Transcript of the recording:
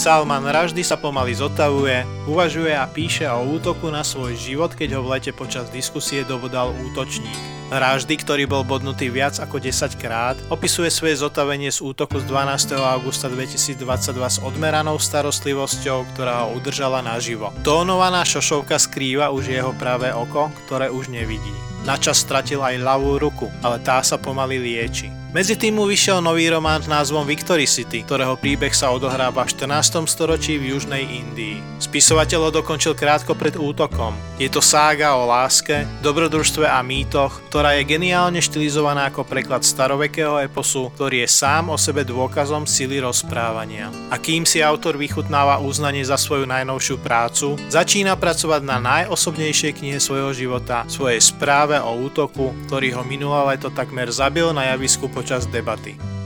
Salman Raždy sa pomaly zotavuje, uvažuje a píše o útoku na svoj život, keď ho v lete počas diskusie dobodal útočník. Ráždy, ktorý bol bodnutý viac ako 10 krát, opisuje svoje zotavenie z útoku z 12. augusta 2022 s odmeranou starostlivosťou, ktorá ho udržala naživo. Tónovaná šošovka skrýva už jeho pravé oko, ktoré už nevidí. Načas stratil aj ľavú ruku, ale tá sa pomaly lieči. Medzi tým mu vyšiel nový román s názvom Victory City, ktorého príbeh sa odohráva v 14. storočí v južnej Indii. Spisovateľ ho dokončil krátko pred útokom. Je to sága o láske, dobrodružstve a mýtoch, ktorá je geniálne štilizovaná ako preklad starovekého eposu, ktorý je sám o sebe dôkazom sily rozprávania. A kým si autor vychutnáva uznanie za svoju najnovšiu prácu, začína pracovať na najosobnejšej knihe svojho života, svojej správe o útoku, ktorý ho minulé leto takmer zabil na javisku počas debaty.